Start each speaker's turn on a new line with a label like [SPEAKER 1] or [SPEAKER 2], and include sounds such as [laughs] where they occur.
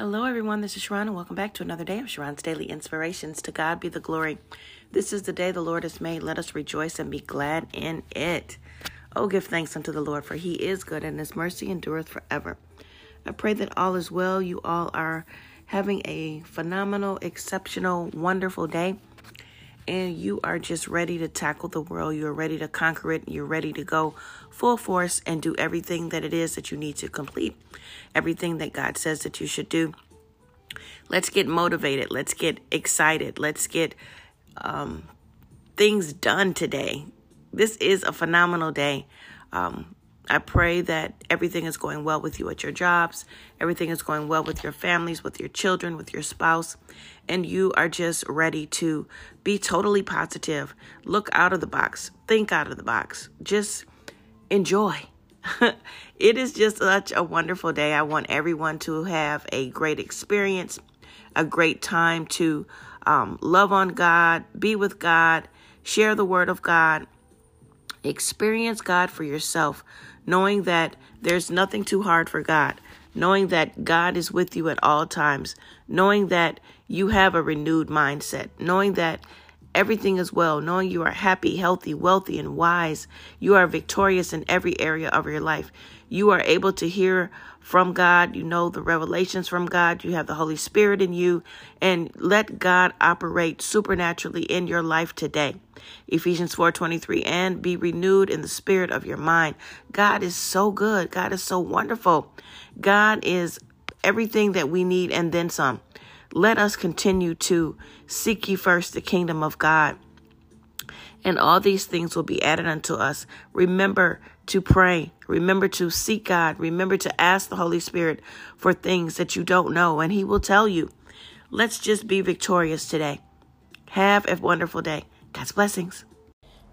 [SPEAKER 1] Hello, everyone. This is Sharron, and welcome back to another day of Sharron's Daily Inspirations. To God be the glory. This is the day the Lord has made. Let us rejoice and be glad in it. Oh, give thanks unto the Lord, for he is good, and his mercy endureth forever. I pray that all is well. You all are having a phenomenal, exceptional, wonderful day and you are just ready to tackle the world. You're ready to conquer it. You're ready to go full force and do everything that it is that you need to complete, everything that God says that you should do. Let's get motivated. Let's get excited. Let's get um, things done today. This is a phenomenal day. Um, I pray that everything is going well with you at your jobs, everything is going well with your families, with your children, with your spouse, and you are just ready to be totally positive. Look out of the box, think out of the box, just enjoy. [laughs] it is just such a wonderful day. I want everyone to have a great experience, a great time to um, love on God, be with God, share the word of God, experience God for yourself knowing that there's nothing too hard for God, knowing that God is with you at all times, knowing that you have a renewed mindset, knowing that everything is well, knowing you are happy, healthy, wealthy, and wise. You are victorious in every area of your life. You are able to hear from God. You know the revelations from God. You have the Holy Spirit in you. And let God operate supernaturally in your life today. Ephesians 4:23 and be renewed in the spirit of your mind. God is so good. God is so wonderful. God is everything that we need and then some. Let us continue to seek ye first the kingdom of God and all these things will be added unto us. Remember to pray. Remember to seek God. Remember to ask the Holy Spirit for things that you don't know, and He will tell you. Let's just be victorious today. Have a wonderful day. God's blessings.